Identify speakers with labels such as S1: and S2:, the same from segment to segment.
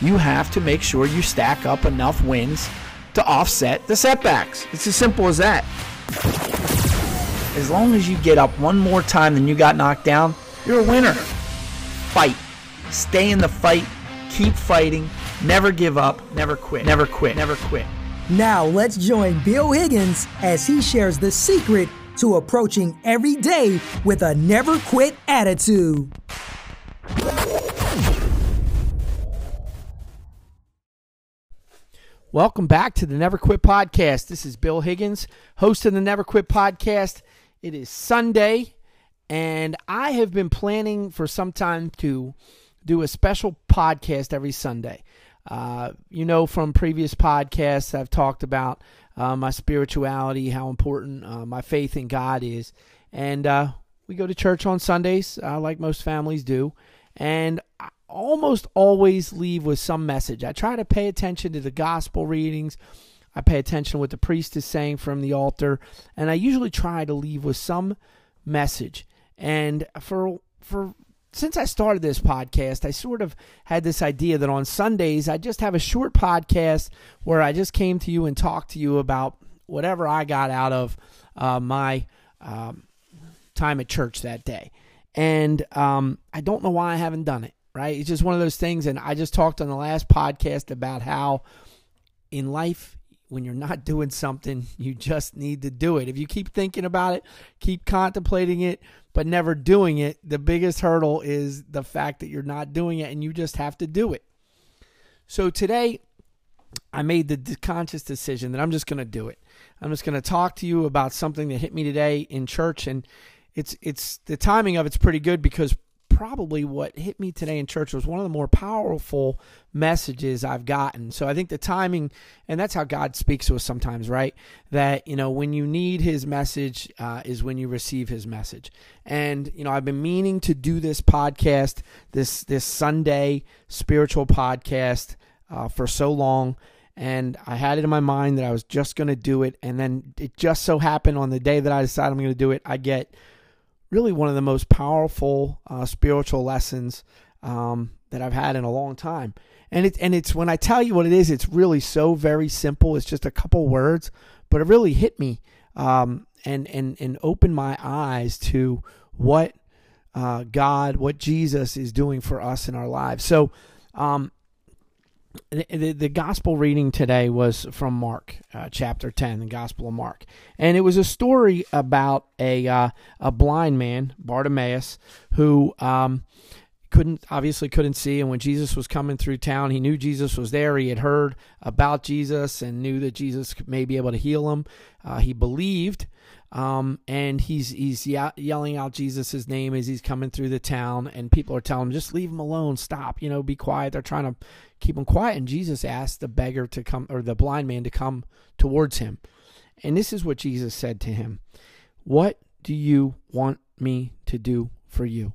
S1: you have to make sure you stack up enough wins to offset the setbacks. It's as simple as that. As long as you get up one more time than you got knocked down, you're a winner. Fight. Stay in the fight. Keep fighting. Never give up. Never quit. Never quit. Never quit.
S2: Now let's join Bill Higgins as he shares the secret to approaching every day with a never quit attitude.
S1: Welcome back to the Never Quit Podcast. This is Bill Higgins, host of the Never Quit Podcast. It is Sunday, and I have been planning for some time to do a special podcast every Sunday. Uh, you know, from previous podcasts, I've talked about uh, my spirituality, how important uh, my faith in God is. And uh, we go to church on Sundays, uh, like most families do. And almost always leave with some message. I try to pay attention to the gospel readings. I pay attention to what the priest is saying from the altar, and I usually try to leave with some message. And for for since I started this podcast, I sort of had this idea that on Sundays I just have a short podcast where I just came to you and talked to you about whatever I got out of uh, my um, time at church that day. And um, I don't know why I haven't done it, right? It's just one of those things. And I just talked on the last podcast about how in life, when you're not doing something, you just need to do it. If you keep thinking about it, keep contemplating it, but never doing it, the biggest hurdle is the fact that you're not doing it and you just have to do it. So today, I made the conscious decision that I'm just going to do it. I'm just going to talk to you about something that hit me today in church and it's it's the timing of it's pretty good because probably what hit me today in church was one of the more powerful messages I've gotten. So I think the timing, and that's how God speaks to us sometimes, right? That, you know, when you need his message uh, is when you receive his message. And, you know, I've been meaning to do this podcast, this, this Sunday spiritual podcast uh, for so long. And I had it in my mind that I was just going to do it. And then it just so happened on the day that I decided I'm going to do it, I get really one of the most powerful uh, spiritual lessons um, that I've had in a long time. And it and it's when I tell you what it is, it's really so very simple. It's just a couple words, but it really hit me um, and and and opened my eyes to what uh, God, what Jesus is doing for us in our lives. So. Um, the, the, gospel reading today was from Mark uh, chapter 10 the gospel of Mark. And it was a story about a uh, a blind man Bartimaeus who um, couldn't obviously couldn't see. And when Jesus was coming through town he knew Jesus was there. He had heard about Jesus and knew that Jesus may be able to heal him. Uh, he believed um, and he's he's ye- yelling out Jesus' name as he's coming through the town, and people are telling him, "Just leave him alone, stop, you know, be quiet." They're trying to keep him quiet, and Jesus asked the beggar to come, or the blind man to come towards him, and this is what Jesus said to him: "What do you want me to do for you?"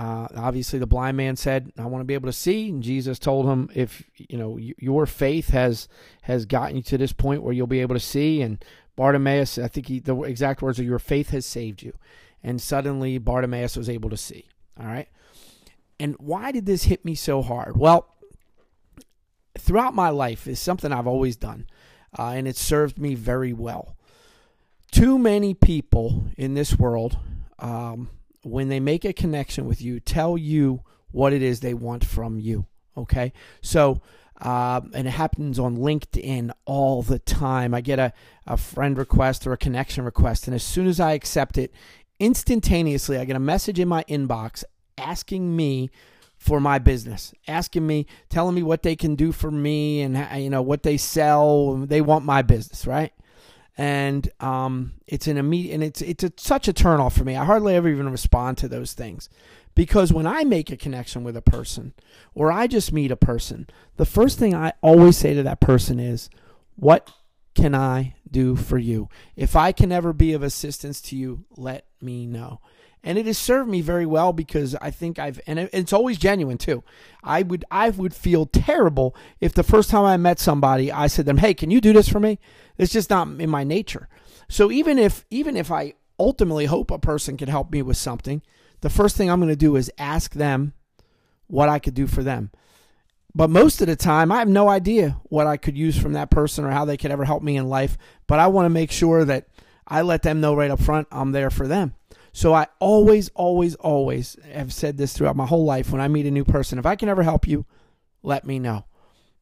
S1: Uh, obviously, the blind man said, "I want to be able to see." And Jesus told him, "If you know your faith has has gotten you to this point where you'll be able to see, and Bartimaeus, I think he, the exact words are, Your faith has saved you. And suddenly Bartimaeus was able to see. All right. And why did this hit me so hard? Well, throughout my life is something I've always done, uh, and it served me very well. Too many people in this world, um, when they make a connection with you, tell you what it is they want from you. Okay. So, uh, and it happens on LinkedIn all the time. I get a, a friend request or a connection request, and as soon as I accept it, instantaneously I get a message in my inbox asking me for my business, asking me, telling me what they can do for me, and you know what they sell. They want my business, right? And um, it's an immediate, and it's it's a, such a turnoff for me. I hardly ever even respond to those things because when I make a connection with a person or I just meet a person, the first thing I always say to that person is, What can I do for you? If I can ever be of assistance to you, let me know. And it has served me very well because I think I've and it's always genuine too. I would I would feel terrible if the first time I met somebody I said to them, "Hey, can you do this for me?" It's just not in my nature. So even if even if I ultimately hope a person can help me with something, the first thing I'm going to do is ask them what I could do for them. but most of the time, I have no idea what I could use from that person or how they could ever help me in life. But I want to make sure that I let them know right up front I'm there for them. So I always, always, always have said this throughout my whole life when I meet a new person if I can ever help you, let me know.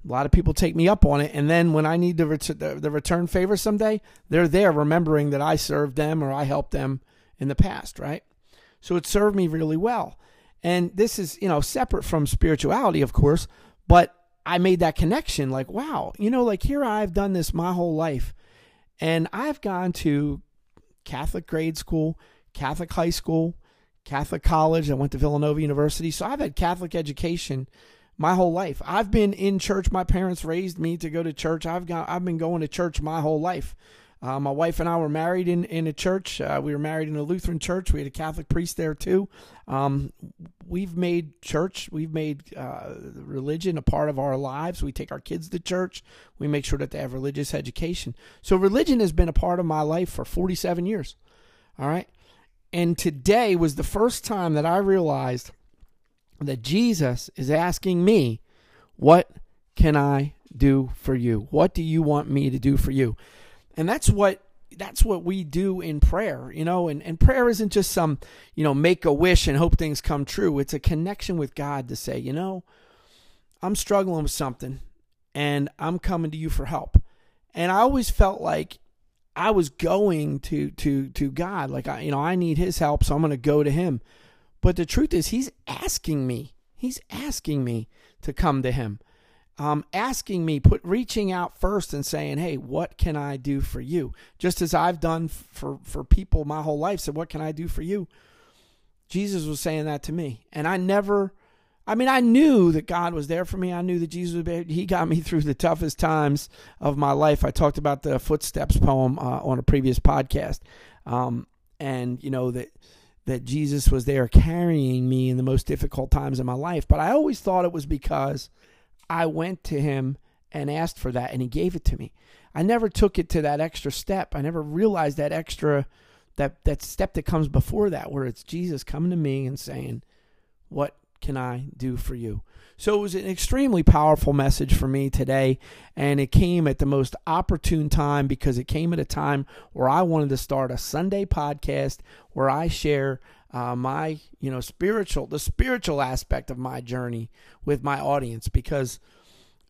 S1: A lot of people take me up on it, and then when I need the, ret- the, return favor someday, they're there remembering that I served them or I helped them in the past, right? So it served me really well. And this is, you know, separate from spirituality, of course, but I made that connection like, wow, you know, like here I've done this my whole life. And I've gone to Catholic grade school, Catholic high school, Catholic college. I went to Villanova University. So I've had Catholic education my whole life. I've been in church. My parents raised me to go to church. I've got I've been going to church my whole life. Uh, my wife and I were married in, in a church. Uh, we were married in a Lutheran church. We had a Catholic priest there too. Um, we've made church, we've made uh, religion a part of our lives. We take our kids to church. We make sure that they have religious education. So religion has been a part of my life for 47 years. All right. And today was the first time that I realized that Jesus is asking me, What can I do for you? What do you want me to do for you? And that's what that's what we do in prayer, you know, and, and prayer isn't just some, you know, make a wish and hope things come true. It's a connection with God to say, you know, I'm struggling with something and I'm coming to you for help. And I always felt like I was going to to to God, like I you know, I need his help, so I'm gonna go to him. But the truth is he's asking me. He's asking me to come to him um, asking me, put reaching out first and saying, "Hey, what can I do for you?" Just as I've done for for people my whole life. Said, "What can I do for you?" Jesus was saying that to me, and I never. I mean, I knew that God was there for me. I knew that Jesus. He got me through the toughest times of my life. I talked about the footsteps poem uh, on a previous podcast, um, and you know that that Jesus was there carrying me in the most difficult times of my life. But I always thought it was because I went to him and asked for that and he gave it to me. I never took it to that extra step. I never realized that extra that that step that comes before that where it's Jesus coming to me and saying, "What can I do for you?" So it was an extremely powerful message for me today and it came at the most opportune time because it came at a time where I wanted to start a Sunday podcast where I share uh, my you know spiritual the spiritual aspect of my journey with my audience because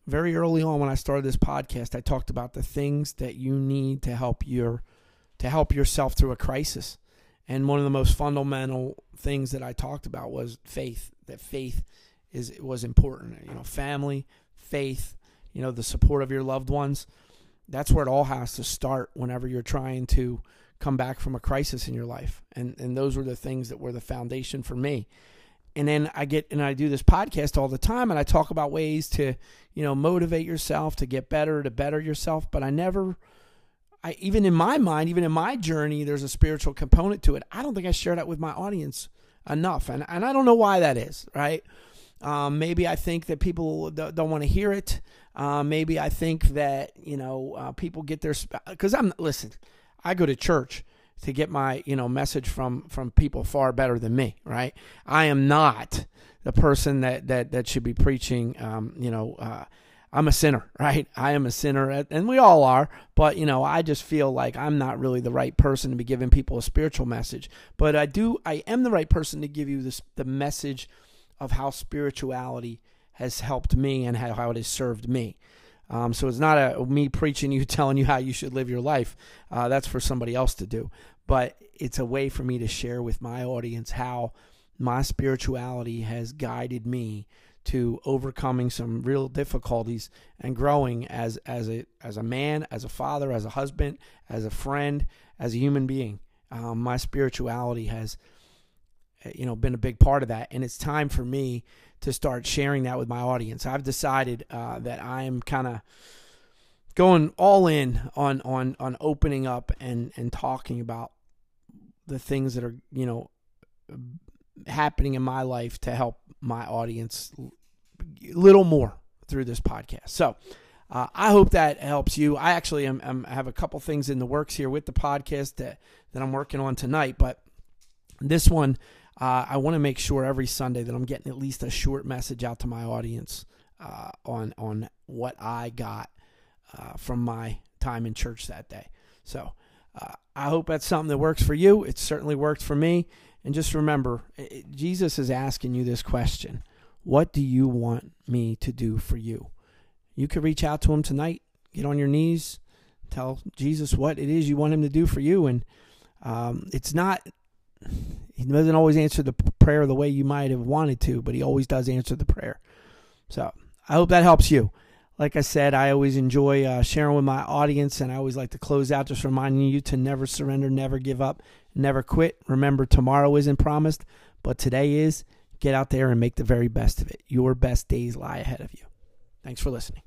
S1: very early on when I started this podcast I talked about the things that you need to help your to help yourself through a crisis and one of the most fundamental things that I talked about was faith that faith is was important you know family faith you know the support of your loved ones that's where it all has to start whenever you're trying to come back from a crisis in your life. And and those were the things that were the foundation for me. And then I get and I do this podcast all the time and I talk about ways to, you know, motivate yourself to get better, to better yourself, but I never I even in my mind, even in my journey, there's a spiritual component to it. I don't think I share that with my audience enough. And and I don't know why that is, right? Um, maybe I think that people don't, don't want to hear it. Uh, maybe I think that you know uh, people get their because I'm listen. I go to church to get my you know message from from people far better than me right i am not the person that that that should be preaching um you know uh i'm a sinner right i am a sinner and we all are but you know i just feel like i'm not really the right person to be giving people a spiritual message but i do i am the right person to give you this the message of how spirituality has helped me and how, how it has served me um, so it's not a me preaching you, telling you how you should live your life. Uh, that's for somebody else to do. But it's a way for me to share with my audience how my spirituality has guided me to overcoming some real difficulties and growing as as a as a man, as a father, as a husband, as a friend, as a human being. Um, my spirituality has you know been a big part of that, and it's time for me to start sharing that with my audience. I've decided uh, that I am kind of going all in on on on opening up and and talking about the things that are you know happening in my life to help my audience a little more through this podcast. So. Uh, I hope that helps you. I actually am, am, have a couple things in the works here with the podcast that, that I'm working on tonight, but this one uh, I want to make sure every Sunday that I'm getting at least a short message out to my audience uh, on on what I got uh, from my time in church that day. So uh, I hope that's something that works for you. It certainly worked for me. And just remember, Jesus is asking you this question What do you want me to do for you? You could reach out to him tonight, get on your knees, tell Jesus what it is you want him to do for you. And um, it's not, he doesn't always answer the prayer the way you might have wanted to, but he always does answer the prayer. So I hope that helps you. Like I said, I always enjoy uh, sharing with my audience, and I always like to close out just reminding you to never surrender, never give up, never quit. Remember, tomorrow isn't promised, but today is. Get out there and make the very best of it. Your best days lie ahead of you. Thanks for listening.